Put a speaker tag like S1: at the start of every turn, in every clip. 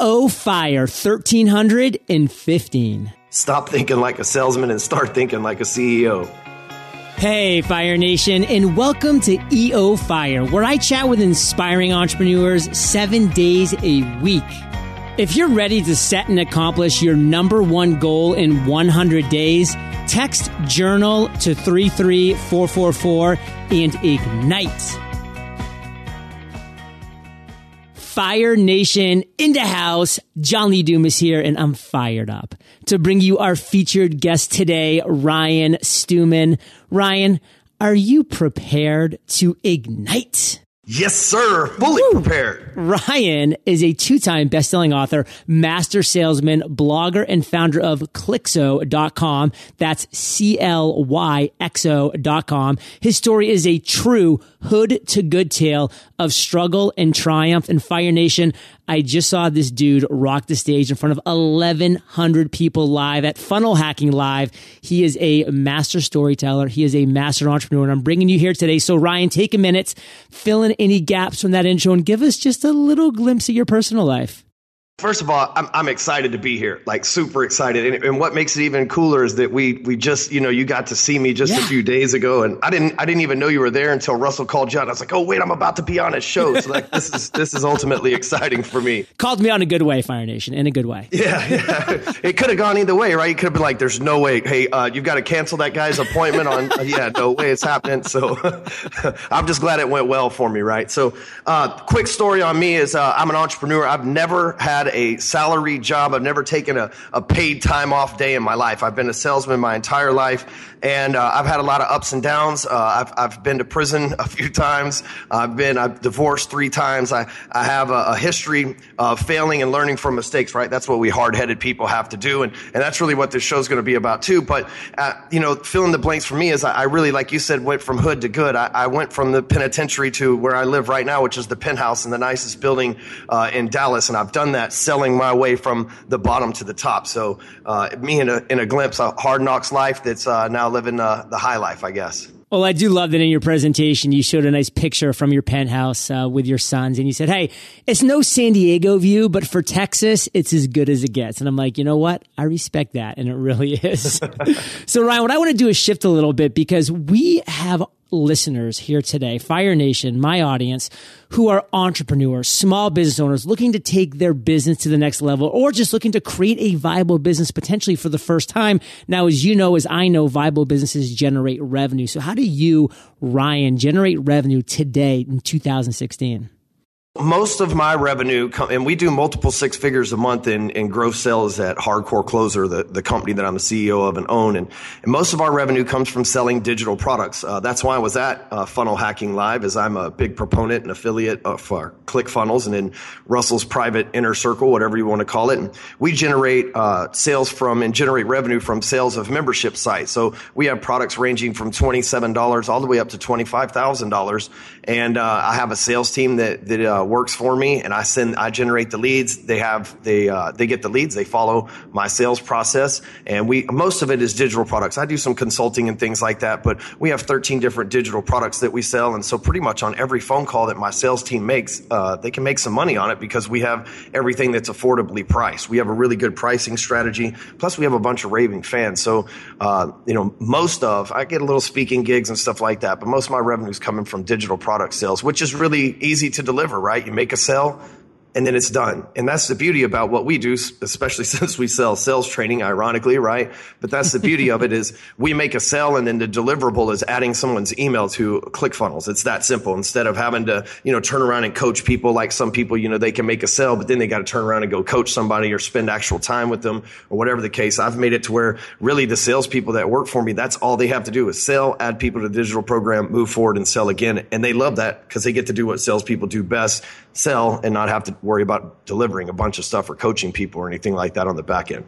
S1: EO Fire 1315.
S2: Stop thinking like a salesman and start thinking like a CEO.
S1: Hey, Fire Nation, and welcome to EO Fire, where I chat with inspiring entrepreneurs seven days a week. If you're ready to set and accomplish your number one goal in 100 days, text journal to 33444 and ignite. Fire Nation in the house. John Lee Dumas here, and I'm fired up to bring you our featured guest today, Ryan Stewman. Ryan, are you prepared to ignite?
S2: Yes, sir. Fully Woo. prepared.
S1: Ryan is a two-time best-selling author, master salesman, blogger, and founder of Clyxo.com. That's C-L-Y-X-O.com. His story is a true hood to good tale of struggle and triumph and Fire Nation. I just saw this dude rock the stage in front of 1,100 people live at Funnel Hacking Live. He is a master storyteller. He is a master entrepreneur. And I'm bringing you here today. So Ryan, take a minute, fill in any gaps from that intro and give us just a little glimpse of your personal life.
S2: First of all, I'm, I'm excited to be here, like super excited. And, and, what makes it even cooler is that we we just, you know, you got to see me just yeah. a few days ago, and I didn't I didn't even know you were there until Russell called you out. I was like, oh wait, I'm about to be on a show. So like this is this is ultimately exciting for me.
S1: Called me on a good way, Fire Nation, in a good way.
S2: Yeah, yeah. it could have gone either way, right? You could have been like, there's no way. Hey, uh, you've got to cancel that guy's appointment on. Uh, yeah, no way, it's happening. So I'm just glad it went well for me, right? So, uh, quick story on me is uh, I'm an entrepreneur. I've never had a salary job. I've never taken a, a paid time off day in my life. I've been a salesman my entire life and uh, I've had a lot of ups and downs. Uh, I've, I've been to prison a few times. I've been I've divorced three times. I, I have a, a history of failing and learning from mistakes. Right, that's what we hard headed people have to do, and and that's really what this show's going to be about too. But uh, you know, fill in the blanks for me is I, I, really, like you said, went from hood to good. I, I, went from the penitentiary to where I live right now, which is the penthouse in the nicest building uh, in Dallas, and I've done that selling my way from the bottom to the top. So uh, me in a in a glimpse, a hard knocks life that's uh, now living uh, the high life, I guess.
S1: Well, I do love that in your presentation you showed a nice picture from your penthouse uh, with your sons, and you said, "Hey, it's no San Diego view, but for Texas, it's as good as it gets." And I'm like, you know what? I respect that, and it really is. so, Ryan, what I want to do is shift a little bit because we have listeners here today, Fire Nation, my audience, who are entrepreneurs, small business owners looking to take their business to the next level or just looking to create a viable business potentially for the first time. Now, as you know, as I know, viable businesses generate revenue. So how do you, Ryan, generate revenue today in 2016?
S2: Most of my revenue, and we do multiple six figures a month in, in growth sales at Hardcore Closer, the, the company that I'm the CEO of and own. And, and most of our revenue comes from selling digital products. Uh, that's why I was at uh, Funnel Hacking Live, as I'm a big proponent and affiliate of uh, ClickFunnels and in Russell's private inner circle, whatever you want to call it. And we generate uh, sales from and generate revenue from sales of membership sites. So we have products ranging from $27 all the way up to $25,000. And uh, I have a sales team that, that uh, works for me, and I send, I generate the leads. They have, they, uh, they get the leads. They follow my sales process, and we most of it is digital products. I do some consulting and things like that, but we have 13 different digital products that we sell, and so pretty much on every phone call that my sales team makes, uh, they can make some money on it because we have everything that's affordably priced. We have a really good pricing strategy. Plus, we have a bunch of raving fans. So, uh, you know, most of I get a little speaking gigs and stuff like that, but most of my revenue is coming from digital product sales, which is really easy to deliver, right? right? You make a sale, and then it's done. And that's the beauty about what we do, especially since we sell sales training, ironically, right? But that's the beauty of it is we make a sale and then the deliverable is adding someone's email to ClickFunnels. It's that simple. Instead of having to, you know, turn around and coach people like some people, you know, they can make a sale, but then they got to turn around and go coach somebody or spend actual time with them or whatever the case. I've made it to where really the salespeople that work for me, that's all they have to do is sell, add people to the digital program, move forward and sell again. And they love that because they get to do what salespeople do best, sell and not have to worry about delivering a bunch of stuff or coaching people or anything like that on the back end.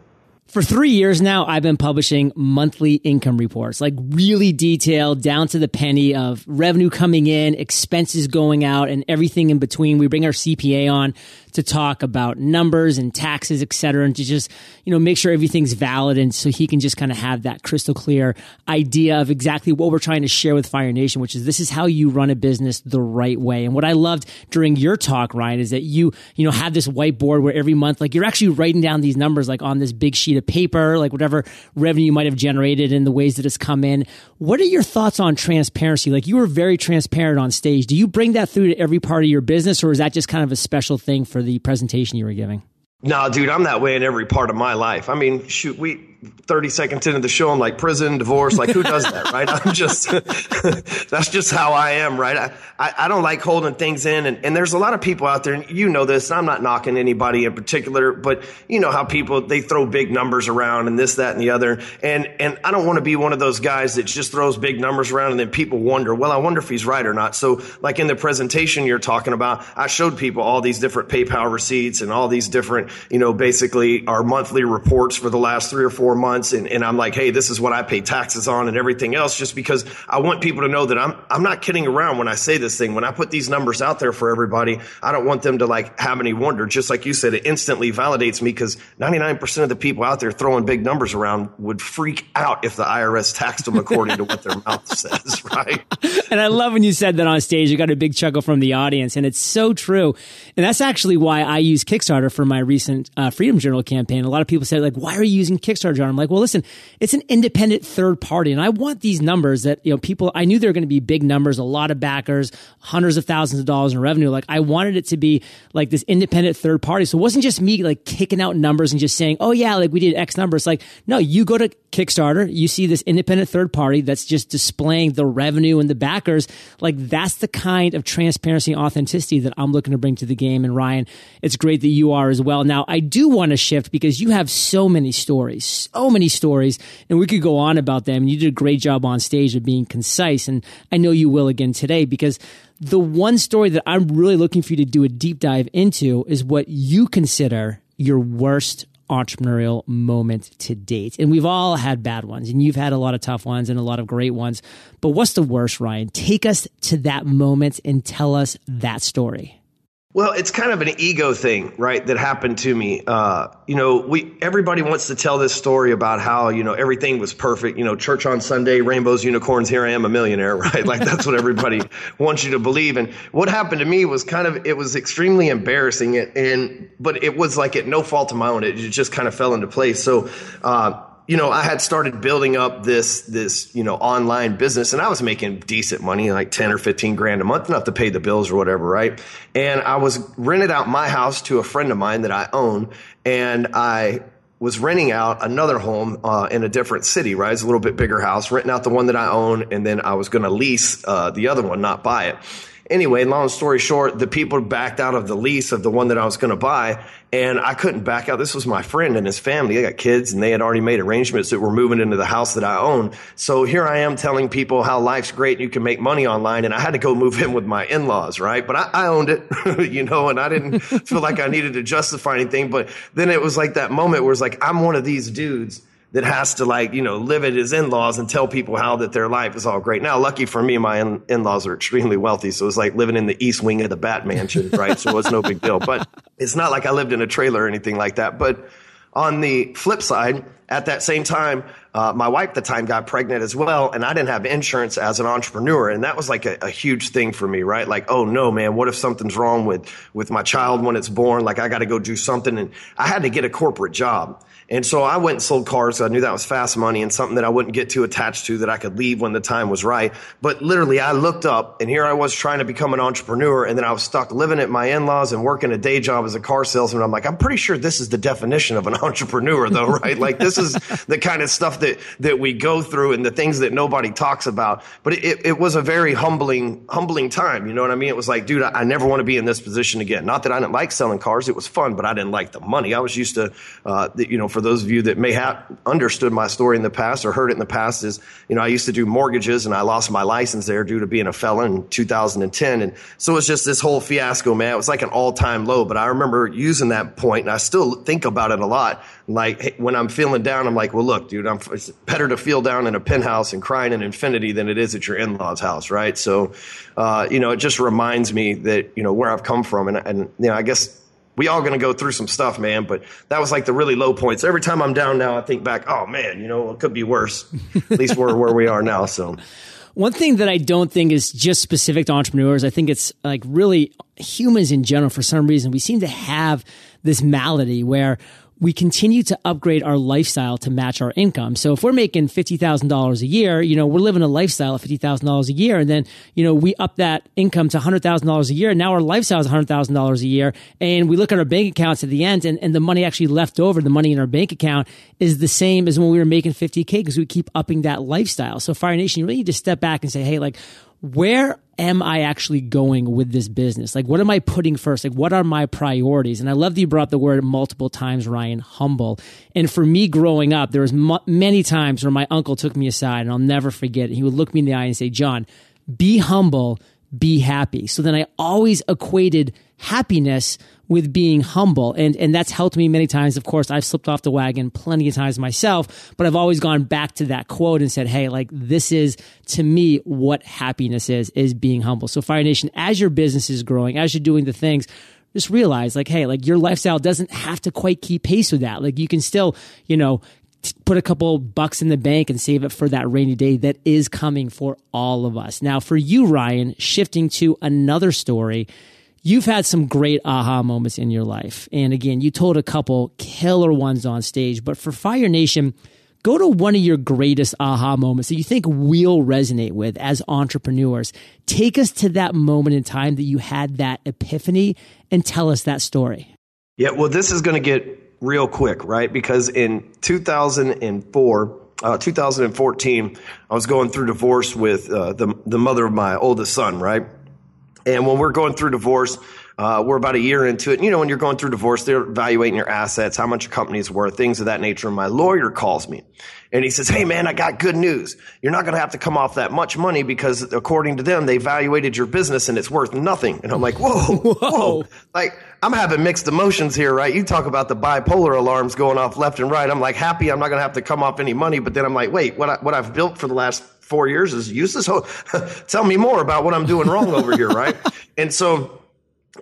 S1: For three years now, I've been publishing monthly income reports, like really detailed down to the penny of revenue coming in, expenses going out, and everything in between. We bring our CPA on to talk about numbers and taxes, et cetera, and to just, you know, make sure everything's valid. And so he can just kind of have that crystal clear idea of exactly what we're trying to share with Fire Nation, which is this is how you run a business the right way. And what I loved during your talk, Ryan, is that you, you know, have this whiteboard where every month, like you're actually writing down these numbers, like on this big sheet of paper, like whatever revenue you might have generated and the ways that it's come in. What are your thoughts on transparency? Like you were very transparent on stage. Do you bring that through to every part of your business or is that just kind of a special thing for the presentation you were giving?
S2: No, dude, I'm that way in every part of my life. I mean, shoot, we 30 seconds into the show, I'm like prison, divorce, like who does that, right? I'm just, that's just how I am, right? I, I, I, don't like holding things in. And, and there's a lot of people out there, and you know this, I'm not knocking anybody in particular, but you know how people, they throw big numbers around and this, that, and the other. And, and I don't want to be one of those guys that just throws big numbers around and then people wonder, well, I wonder if he's right or not. So like in the presentation you're talking about, I showed people all these different PayPal receipts and all these different, you know, basically our monthly reports for the last three or four months. And, and I'm like, hey, this is what I pay taxes on and everything else, just because I want people to know that I'm, I'm not kidding around when I say this thing. When I put these numbers out there for everybody, I don't want them to like have any wonder. Just like you said, it instantly validates me because 99% of the people out there throwing big numbers around would freak out if the IRS taxed them according to what their mouth says, right?
S1: And I love when you said that on stage. You got a big chuckle from the audience, and it's so true. And that's actually why I use Kickstarter for my recent uh, Freedom Journal campaign. A lot of people say like, "Why are you using Kickstarter?" I'm like, "Well, listen, it's an independent third party, and I want these numbers that you know people. I knew they were going to be big numbers, a lot of backers, hundreds of thousands of dollars in revenue. Like I wanted it to be like this independent third party. So it wasn't just me like kicking out numbers and just saying, "Oh yeah, like we did X numbers." Like no, you go to Kickstarter, you see this independent third party that's just displaying the revenue and the backers. Like that's the kind of transparency and authenticity that I'm looking to bring to the game. And Ryan, it's great that you are as well. Now I do want to shift because you have so many stories, so many stories, and we could go on about them. And You did a great job on stage of being concise, and I know you will again today because the one story that I'm really looking for you to do a deep dive into is what you consider your worst entrepreneurial moment to date. And we've all had bad ones, and you've had a lot of tough ones and a lot of great ones. But what's the worst, Ryan? Take us to that moment and tell us that story.
S2: Well, it's kind of an ego thing, right? That happened to me. Uh, you know, we everybody wants to tell this story about how you know everything was perfect. You know, church on Sunday, rainbows, unicorns. Here I am, a millionaire, right? Like that's what everybody wants you to believe. And what happened to me was kind of it was extremely embarrassing. And but it was like at no fault of my own. It just kind of fell into place. So. Uh, you know, I had started building up this this you know online business, and I was making decent money, like ten or fifteen grand a month, enough to pay the bills or whatever, right? And I was rented out my house to a friend of mine that I own, and I was renting out another home uh, in a different city, right? It's a little bit bigger house, renting out the one that I own, and then I was going to lease uh, the other one, not buy it. Anyway, long story short, the people backed out of the lease of the one that I was going to buy, and I couldn't back out. This was my friend and his family. They got kids, and they had already made arrangements that were moving into the house that I own. So here I am telling people how life's great and you can make money online, and I had to go move in with my in-laws, right? But I, I owned it, you know, and I didn't feel like I needed to justify anything. But then it was like that moment where it's like I'm one of these dudes that has to like, you know, live at his in-laws and tell people how that their life is all great. Now, lucky for me, my in- laws are extremely wealthy. So it's like living in the east wing of the Bat Mansion, right? so it's no big deal, but it's not like I lived in a trailer or anything like that. But on the flip side, at that same time, uh, my wife at the time got pregnant as well, and I didn't have insurance as an entrepreneur, and that was like a, a, huge thing for me, right? Like, oh no, man, what if something's wrong with with my child when it's born? Like, I got to go do something, and I had to get a corporate job. And so I went and sold cars. So I knew that was fast money and something that I wouldn't get too attached to that I could leave when the time was right. But literally I looked up and here I was trying to become an entrepreneur. And then I was stuck living at my in-laws and working a day job as a car salesman. I'm like, I'm pretty sure this is the definition of an entrepreneur though, right? like this is the kind of stuff that, that we go through and the things that nobody talks about. But it, it was a very humbling, humbling time. You know what I mean? It was like, dude, I, I never want to be in this position again. Not that I didn't like selling cars. It was fun, but I didn't like the money. I was used to, uh, you know, for those of you that may have understood my story in the past or heard it in the past is, you know, I used to do mortgages and I lost my license there due to being a felon in 2010. And so it's just this whole fiasco, man. It was like an all time low, but I remember using that point and I still think about it a lot. Like when I'm feeling down, I'm like, well, look, dude, I'm, it's better to feel down in a penthouse and crying in infinity than it is at your in-laws house. Right. So, uh, you know, it just reminds me that, you know, where I've come from and, and, you know, I guess we all going to go through some stuff, man. But that was like the really low points. Every time I'm down now, I think back, oh man, you know, it could be worse. At least we're where we are now. So.
S1: One thing that I don't think is just specific to entrepreneurs, I think it's like really humans in general, for some reason, we seem to have this malady where we continue to upgrade our lifestyle to match our income. So if we're making $50,000 a year, you know, we're living a lifestyle of $50,000 a year. And then, you know, we up that income to $100,000 a year. And now our lifestyle is $100,000 a year. And we look at our bank accounts at the end and, and the money actually left over, the money in our bank account is the same as when we were making 50K because we keep upping that lifestyle. So Fire Nation, you really need to step back and say, Hey, like, where am I actually going with this business? Like, what am I putting first? Like, what are my priorities? And I love that you brought the word multiple times, Ryan, humble. And for me growing up, there was m- many times where my uncle took me aside and I'll never forget it. He would look me in the eye and say, John, be humble, be happy. So then I always equated happiness with being humble. And, and that's helped me many times. Of course, I've slipped off the wagon plenty of times myself, but I've always gone back to that quote and said, Hey, like this is to me what happiness is, is being humble. So Fire Nation, as your business is growing, as you're doing the things, just realize like, Hey, like your lifestyle doesn't have to quite keep pace with that. Like you can still, you know, put a couple bucks in the bank and save it for that rainy day that is coming for all of us. Now, for you, Ryan, shifting to another story, You've had some great aha moments in your life. And again, you told a couple killer ones on stage, but for Fire Nation, go to one of your greatest aha moments that you think we'll resonate with as entrepreneurs. Take us to that moment in time that you had that epiphany and tell us that story.
S2: Yeah, well, this is going to get real quick, right? Because in 2004, uh, 2014, I was going through divorce with uh, the the mother of my oldest son, right? And when we're going through divorce, uh, we're about a year into it. And, You know, when you're going through divorce, they're evaluating your assets, how much your company's worth, things of that nature. And my lawyer calls me and he says, Hey man, I got good news. You're not going to have to come off that much money because according to them, they evaluated your business and it's worth nothing. And I'm like, whoa, whoa, whoa. Like I'm having mixed emotions here, right? You talk about the bipolar alarms going off left and right. I'm like happy I'm not going to have to come off any money. But then I'm like, wait, what, I, what I've built for the last four years is useless. Oh, tell me more about what I'm doing wrong over here, right? And so,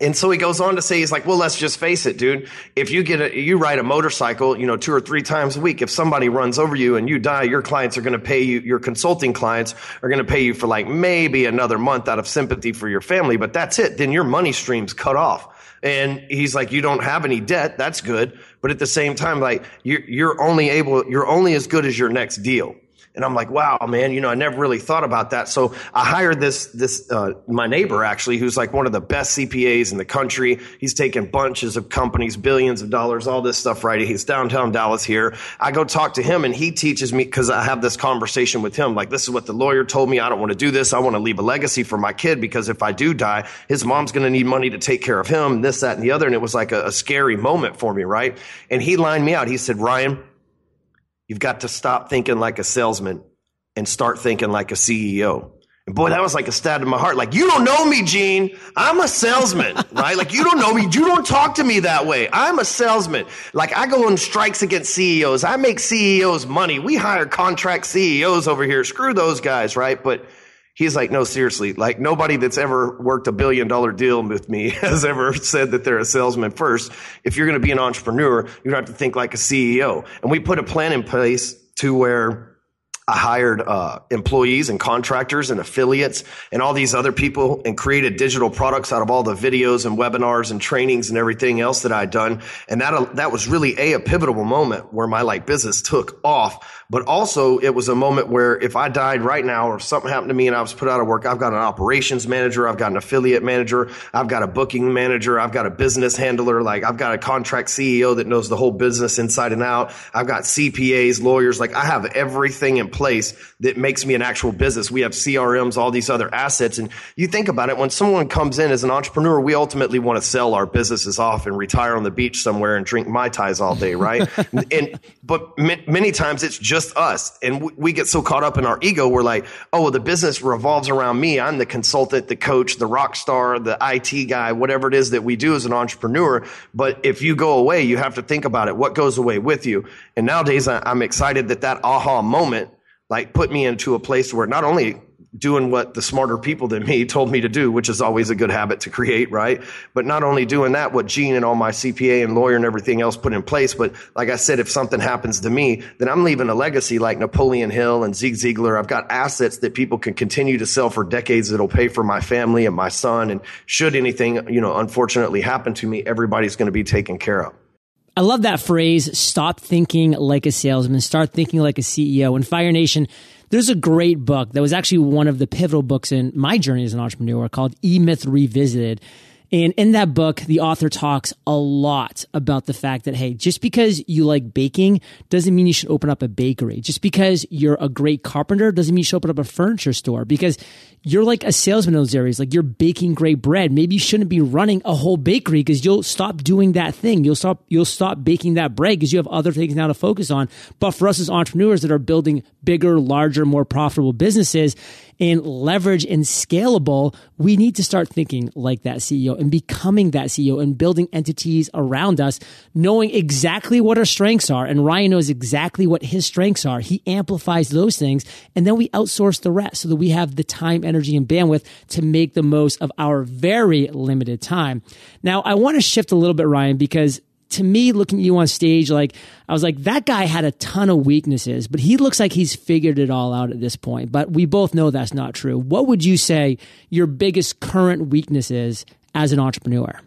S2: and so he goes on to say, he's like, well, let's just face it, dude. If you get a, you ride a motorcycle, you know, two or three times a week, if somebody runs over you and you die, your clients are going to pay you, your consulting clients are going to pay you for like maybe another month out of sympathy for your family, but that's it. Then your money stream's cut off. And he's like, you don't have any debt. That's good. But at the same time, like you're, you're only able, you're only as good as your next deal. And I'm like, wow, man, you know, I never really thought about that. So I hired this, this, uh, my neighbor actually, who's like one of the best CPAs in the country. He's taken bunches of companies, billions of dollars, all this stuff, right? He's downtown Dallas here. I go talk to him and he teaches me because I have this conversation with him. Like, this is what the lawyer told me. I don't want to do this. I want to leave a legacy for my kid because if I do die, his mom's going to need money to take care of him, this, that, and the other. And it was like a, a scary moment for me, right? And he lined me out. He said, Ryan, You've got to stop thinking like a salesman and start thinking like a CEO. And boy, that was like a stab in my heart. Like, you don't know me, Gene. I'm a salesman, right? Like, you don't know me. You don't talk to me that way. I'm a salesman. Like, I go on strikes against CEOs. I make CEOs money. We hire contract CEOs over here. Screw those guys, right? But he's like, no, seriously, like nobody that's ever worked a billion dollar deal with me has ever said that they're a salesman first. If you're going to be an entrepreneur, you have to think like a CEO. And we put a plan in place to where I hired uh, employees and contractors and affiliates and all these other people and created digital products out of all the videos and webinars and trainings and everything else that I'd done. And that, that was really a, a pivotal moment where my like business took off. But also it was a moment where if I died right now or something happened to me and I was put out of work, I've got an operations manager. I've got an affiliate manager. I've got a booking manager. I've got a business handler. Like I've got a contract CEO that knows the whole business inside and out. I've got CPAs, lawyers. Like I have everything in place place that makes me an actual business. We have CRMs, all these other assets. And you think about it, when someone comes in as an entrepreneur, we ultimately want to sell our businesses off and retire on the beach somewhere and drink Mai Tais all day, right? and, but m- many times it's just us. And w- we get so caught up in our ego, we're like, oh, well, the business revolves around me. I'm the consultant, the coach, the rock star, the IT guy, whatever it is that we do as an entrepreneur. But if you go away, you have to think about it. What goes away with you? And nowadays I'm excited that that aha moment like put me into a place where not only doing what the smarter people than me told me to do, which is always a good habit to create, right? But not only doing that, what Gene and all my CPA and lawyer and everything else put in place, but like I said, if something happens to me, then I'm leaving a legacy like Napoleon Hill and Zig Ziglar. I've got assets that people can continue to sell for decades that'll pay for my family and my son. And should anything, you know, unfortunately happen to me, everybody's going to be taken care of.
S1: I love that phrase, stop thinking like a salesman, start thinking like a CEO. And Fire Nation, there's a great book that was actually one of the pivotal books in my journey as an entrepreneur called E Myth Revisited. And in that book, the author talks a lot about the fact that, hey, just because you like baking doesn't mean you should open up a bakery. Just because you're a great carpenter doesn't mean you should open up a furniture store because you're like a salesman in those areas. Like you're baking great bread. Maybe you shouldn't be running a whole bakery because you'll stop doing that thing. You'll stop, you'll stop baking that bread because you have other things now to focus on. But for us as entrepreneurs that are building bigger, larger, more profitable businesses and leverage and scalable, we need to start thinking like that CEO and becoming that CEO and building entities around us, knowing exactly what our strengths are. And Ryan knows exactly what his strengths are. He amplifies those things and then we outsource the rest so that we have the time energy and bandwidth to make the most of our very limited time. Now, I want to shift a little bit, Ryan, because to me, looking at you on stage, like I was like, that guy had a ton of weaknesses, but he looks like he's figured it all out at this point. But we both know that's not true. What would you say your biggest current weakness is as an entrepreneur?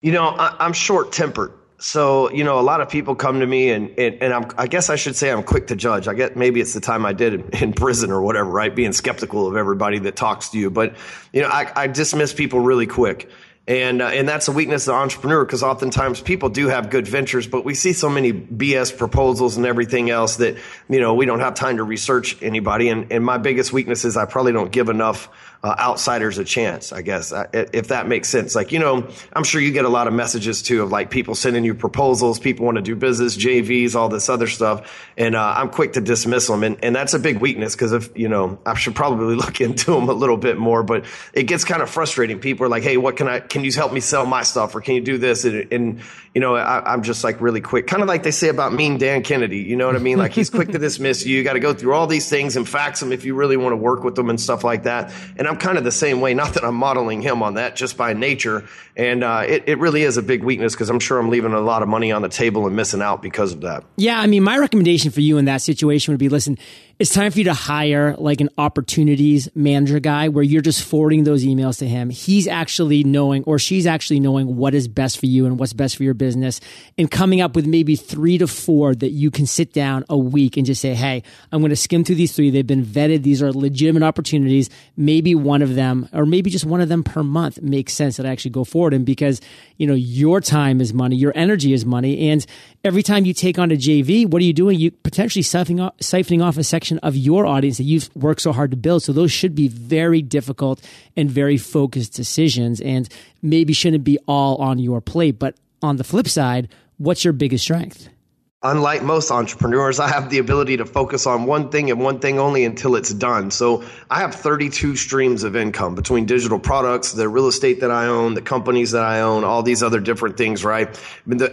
S2: You know, I, am short tempered. So, you know, a lot of people come to me and, and, and I'm, I guess I should say I'm quick to judge. I get maybe it's the time I did in, in prison or whatever, right? Being skeptical of everybody that talks to you. But, you know, I, I dismiss people really quick. And, uh, and that's a weakness of the entrepreneur because oftentimes people do have good ventures, but we see so many BS proposals and everything else that, you know, we don't have time to research anybody. And, and my biggest weakness is I probably don't give enough uh, outsiders a chance, I guess, if that makes sense. Like, you know, I'm sure you get a lot of messages too of like people sending you proposals, people want to do business, JVs, all this other stuff. And uh, I'm quick to dismiss them. And, and that's a big weakness because if, you know, I should probably look into them a little bit more, but it gets kind of frustrating. People are like, hey, what can I, can you help me sell my stuff or can you do this? And, and you know, I, am just like really quick, kind of like they say about mean Dan Kennedy. You know what I mean? Like he's quick to dismiss you. You got to go through all these things and fax them if you really want to work with them and stuff like that. And I'm kind of the same way. Not that I'm modeling him on that, just by nature. And uh, it, it really is a big weakness because I'm sure I'm leaving a lot of money on the table and missing out because of that.
S1: Yeah, I mean, my recommendation for you in that situation would be listen, it's time for you to hire like an opportunities manager guy where you're just forwarding those emails to him. He's actually knowing or she's actually knowing what is best for you and what's best for your business and coming up with maybe three to four that you can sit down a week and just say, Hey, I'm going to skim through these three. They've been vetted. These are legitimate opportunities. Maybe one of them or maybe just one of them per month makes sense that I actually go forward. And because, you know, your time is money, your energy is money. And every time you take on a JV, what are you doing? You potentially siphoning off, siphoning off a section of your audience that you've worked so hard to build. So those should be very difficult and very focused decisions and maybe shouldn't be all on your plate. But on the flip side, what's your biggest strength?
S2: Unlike most entrepreneurs, I have the ability to focus on one thing and one thing only until it's done. So I have 32 streams of income between digital products, the real estate that I own, the companies that I own, all these other different things, right?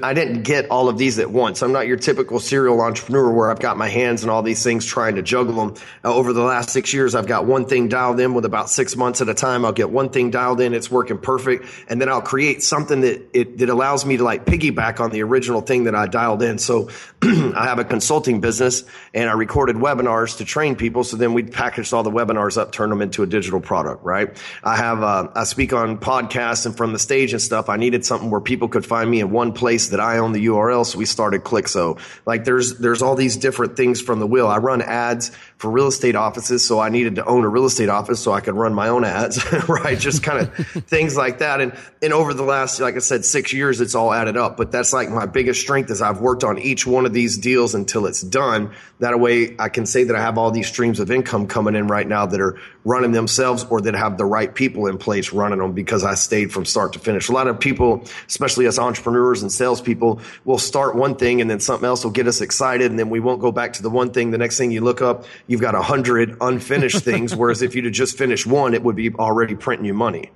S2: I didn't get all of these at once. I'm not your typical serial entrepreneur where I've got my hands in all these things trying to juggle them. Uh, over the last six years, I've got one thing dialed in with about six months at a time. I'll get one thing dialed in. It's working perfect. And then I'll create something that it, that allows me to like piggyback on the original thing that I dialed in. So I have a consulting business and I recorded webinars to train people. So then we packaged all the webinars up, turn them into a digital product, right? I have, uh, I speak on podcasts and from the stage and stuff. I needed something where people could find me in one place that I own the URL. So we started Clyxo. Like there's, there's all these different things from the wheel. I run ads for real estate offices. So I needed to own a real estate office so I could run my own ads, right? Just kind of things like that. And, and over the last, like I said, six years, it's all added up. But that's like my biggest strength is I've worked on each one of these deals until it's done. That way I can say that I have all these streams of income coming in right now that are running themselves or that have the right people in place running them because I stayed from start to finish. A lot of people, especially as entrepreneurs and salespeople, will start one thing and then something else will get us excited and then we won't go back to the one thing. The next thing you look up, you've got a hundred unfinished things. Whereas if you'd have just finished one, it would be already printing you money.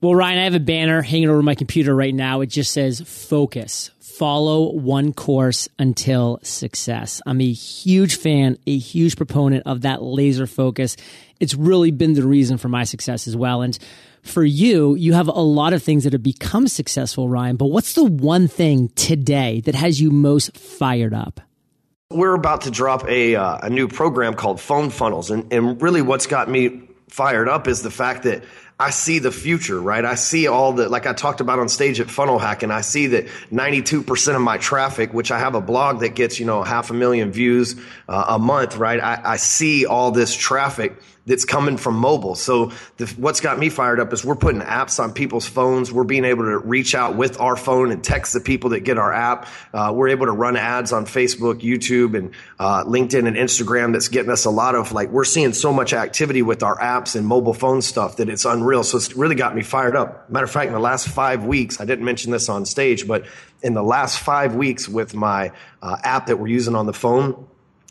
S1: Well, Ryan, I have a banner hanging over my computer right now. It just says focus follow one course until success. I'm a huge fan, a huge proponent of that laser focus. It's really been the reason for my success as well. And for you, you have a lot of things that have become successful, Ryan, but what's the one thing today that has you most fired up?
S2: We're about to drop a, uh, a new program called Phone Funnels. And, and really, what's got me fired up is the fact that I see the future, right? I see all the, like I talked about on stage at Funnel Hack, and I see that 92% of my traffic, which I have a blog that gets, you know, half a million views uh, a month, right? I, I see all this traffic that's coming from mobile. So the, what's got me fired up is we're putting apps on people's phones. We're being able to reach out with our phone and text the people that get our app. Uh, we're able to run ads on Facebook, YouTube, and uh, LinkedIn and Instagram. That's getting us a lot of like we're seeing so much activity with our apps and mobile phone stuff that it's unreal. So it's really got me fired up. Matter of fact, in the last five weeks, I didn't mention this on stage, but in the last five weeks with my uh, app that we're using on the phone,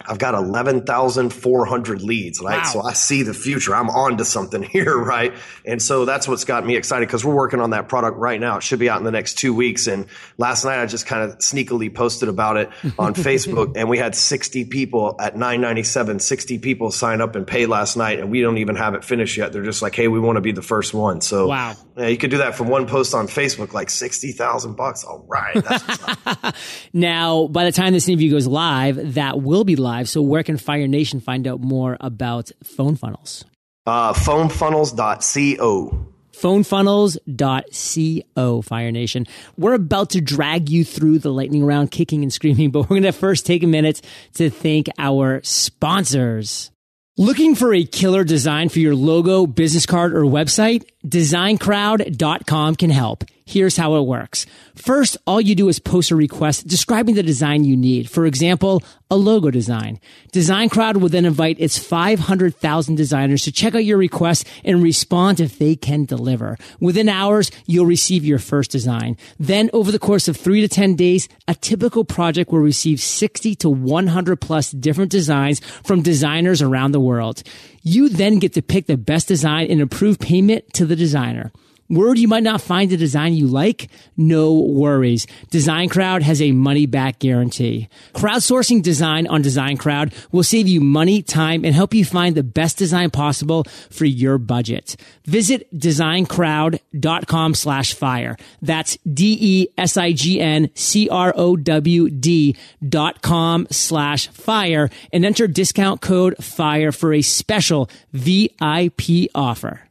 S2: I've got 11,400 leads, right? Wow. So I see the future. I'm on to something here, right? And so that's what's got me excited because we're working on that product right now. It should be out in the next two weeks. And last night I just kind of sneakily posted about it on Facebook and we had 60 people at 997, 60 people sign up and pay last night and we don't even have it finished yet. They're just like, Hey, we want to be the first one. So
S1: wow.
S2: Yeah, you could do that from one post on Facebook, like 60,000 bucks. All right. That's.
S1: Now, by the time this interview goes live, that will be live. So where can Fire Nation find out more about phone funnels?
S2: Uh, phonefunnels.co
S1: phonefunnels.co fire nation we're about to drag you through the lightning round kicking and screaming but we're going to first take a minute to thank our sponsors Looking for a killer design for your logo, business card, or website? DesignCrowd.com can help. Here's how it works. First, all you do is post a request describing the design you need. For example, a logo design. Design Crowd will then invite its 500,000 designers to check out your request and respond if they can deliver. Within hours, you'll receive your first design. Then over the course of three to 10 days, a typical project will receive 60 to 100 plus different designs from designers around the world. You then get to pick the best design and approve payment to the designer. Word you might not find a design you like? No worries. Design Crowd has a money back guarantee. Crowdsourcing design on Design Crowd will save you money, time, and help you find the best design possible for your budget. Visit designcrowd.com slash fire. That's D-E-S-I-G-N-C-R-O-W-D dot com slash fire and enter discount code FIRE for a special VIP offer.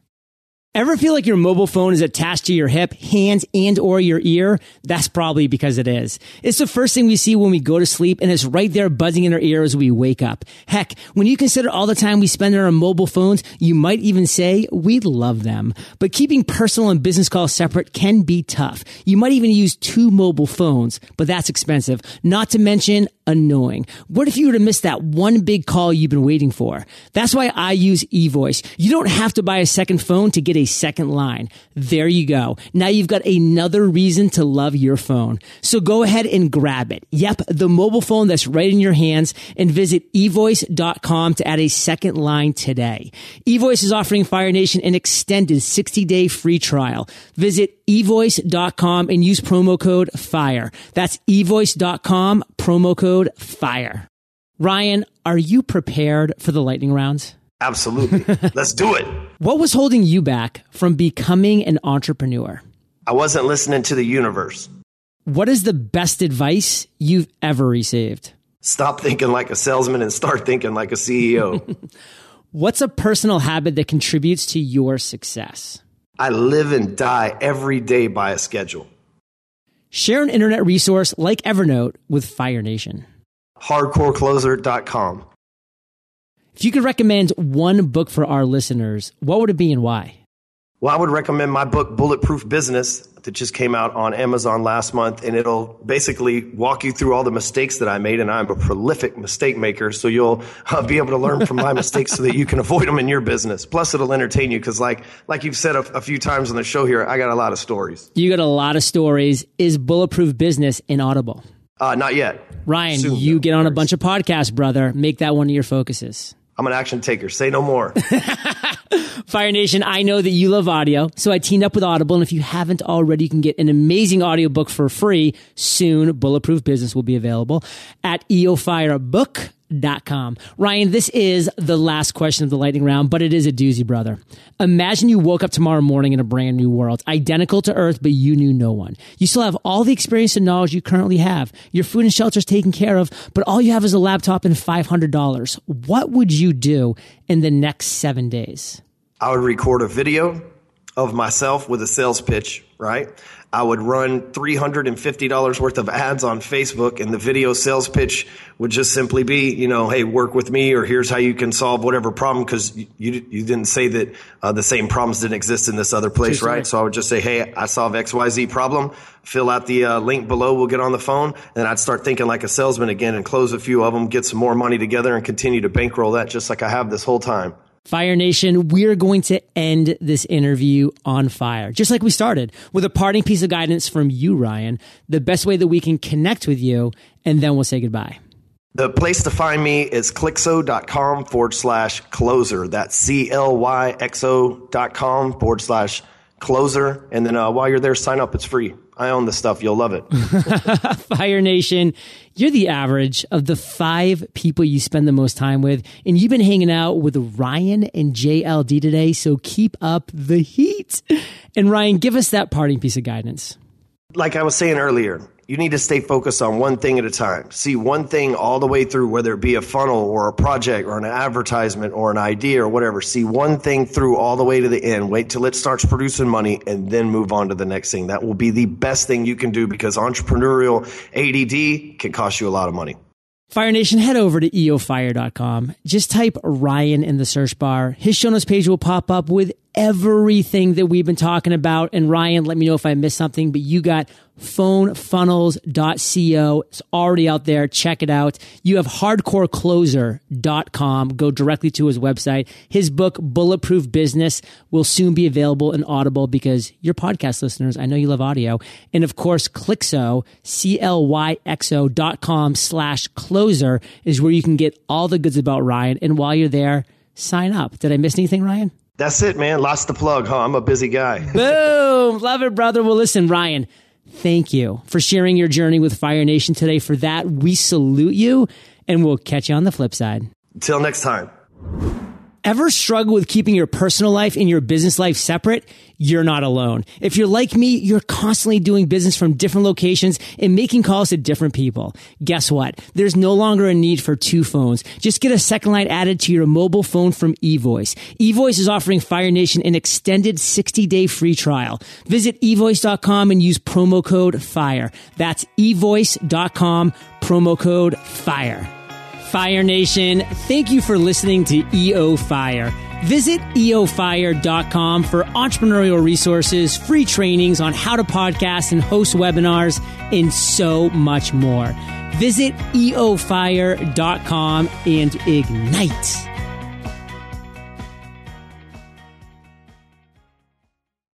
S1: Ever feel like your mobile phone is attached to your hip, hands, and or your ear? That's probably because it is. It's the first thing we see when we go to sleep and it's right there buzzing in our ear as we wake up. Heck, when you consider all the time we spend on our mobile phones, you might even say we love them. But keeping personal and business calls separate can be tough. You might even use two mobile phones, but that's expensive. Not to mention annoying. What if you were to miss that one big call you've been waiting for? That's why I use eVoice. You don't have to buy a second phone to get a second line. There you go. Now you've got another reason to love your phone. So go ahead and grab it. Yep, the mobile phone that's right in your hands and visit evoice.com to add a second line today. eVoice is offering Fire Nation an extended 60 day free trial. Visit evoice.com and use promo code FIRE. That's evoice.com, promo code FIRE. Ryan, are you prepared for the lightning rounds?
S2: Absolutely. Let's do it.
S1: What was holding you back from becoming an entrepreneur?
S2: I wasn't listening to the universe.
S1: What is the best advice you've ever received?
S2: Stop thinking like a salesman and start thinking like a CEO.
S1: What's a personal habit that contributes to your success?
S2: I live and die every day by a schedule.
S1: Share an internet resource like Evernote with Fire Nation.
S2: Hardcorecloser.com.
S1: If you could recommend one book for our listeners, what would it be and why?
S2: Well, I would recommend my book, Bulletproof Business, that just came out on Amazon last month. And it'll basically walk you through all the mistakes that I made. And I'm a prolific mistake maker. So you'll uh, be able to learn from my mistakes so that you can avoid them in your business. Plus, it'll entertain you because, like, like you've said a, a few times on the show here, I got a lot of stories.
S1: You got a lot of stories. Is Bulletproof Business in Audible?
S2: Uh, not yet.
S1: Ryan, Soon, you though, get on a bunch of podcasts, brother. Make that one of your focuses.
S2: I'm an action taker. Say no more.
S1: Fire Nation, I know that you love audio, so I teamed up with Audible, and if you haven't already, you can get an amazing audiobook for free. Soon, Bulletproof Business will be available at eofirebook.com. Ryan, this is the last question of the lightning round, but it is a doozy, brother. Imagine you woke up tomorrow morning in a brand new world, identical to Earth, but you knew no one. You still have all the experience and knowledge you currently have. Your food and shelter is taken care of, but all you have is a laptop and $500. What would you do in the next seven days?
S2: I would record a video of myself with a sales pitch, right? I would run $350 worth of ads on Facebook and the video sales pitch would just simply be, you know, hey, work with me or here's how you can solve whatever problem because you, you didn't say that uh, the same problems didn't exist in this other place, right? So I would just say, hey, I solve XYZ problem. Fill out the uh, link below. We'll get on the phone. And I'd start thinking like a salesman again and close a few of them, get some more money together and continue to bankroll that just like I have this whole time.
S1: Fire Nation, we're going to end this interview on fire, just like we started, with a parting piece of guidance from you, Ryan, the best way that we can connect with you, and then we'll say goodbye.
S2: The place to find me is clyxo.com forward slash closer. That's C L Y X O dot com forward slash closer. And then uh, while you're there, sign up. It's free. I own the stuff. You'll love it.
S1: Fire Nation, you're the average of the five people you spend the most time with. And you've been hanging out with Ryan and JLD today. So keep up the heat. And Ryan, give us that parting piece of guidance.
S2: Like I was saying earlier, you need to stay focused on one thing at a time. See one thing all the way through, whether it be a funnel or a project or an advertisement or an idea or whatever. See one thing through all the way to the end. Wait till it starts producing money and then move on to the next thing. That will be the best thing you can do because entrepreneurial ADD can cost you a lot of money.
S1: Fire Nation, head over to eofire.com. Just type Ryan in the search bar. His show notes page will pop up with everything that we've been talking about. And Ryan, let me know if I missed something, but you got phonefunnels.co. It's already out there. Check it out. You have hardcorecloser.com. Go directly to his website. His book, Bulletproof Business, will soon be available in Audible because your podcast listeners, I know you love audio. And of course, Clyxo, C-L-Y-X-O dot com slash closer is where you can get all the goods about Ryan. And while you're there, sign up. Did I miss anything, Ryan?
S2: That's it, man. Lost the plug, huh? I'm a busy guy.
S1: Boom. Love it, brother. Well, listen, Ryan, thank you for sharing your journey with Fire Nation today. For that, we salute you and we'll catch you on the flip side.
S2: Until next time.
S1: Ever struggle with keeping your personal life and your business life separate? You're not alone. If you're like me, you're constantly doing business from different locations and making calls to different people. Guess what? There's no longer a need for two phones. Just get a second line added to your mobile phone from eVoice. eVoice is offering Fire Nation an extended 60 day free trial. Visit eVoice.com and use promo code FIRE. That's eVoice.com, promo code FIRE. Fire Nation, thank you for listening to EO Fire. Visit eofire.com for entrepreneurial resources, free trainings on how to podcast and host webinars, and so much more. Visit eofire.com and ignite.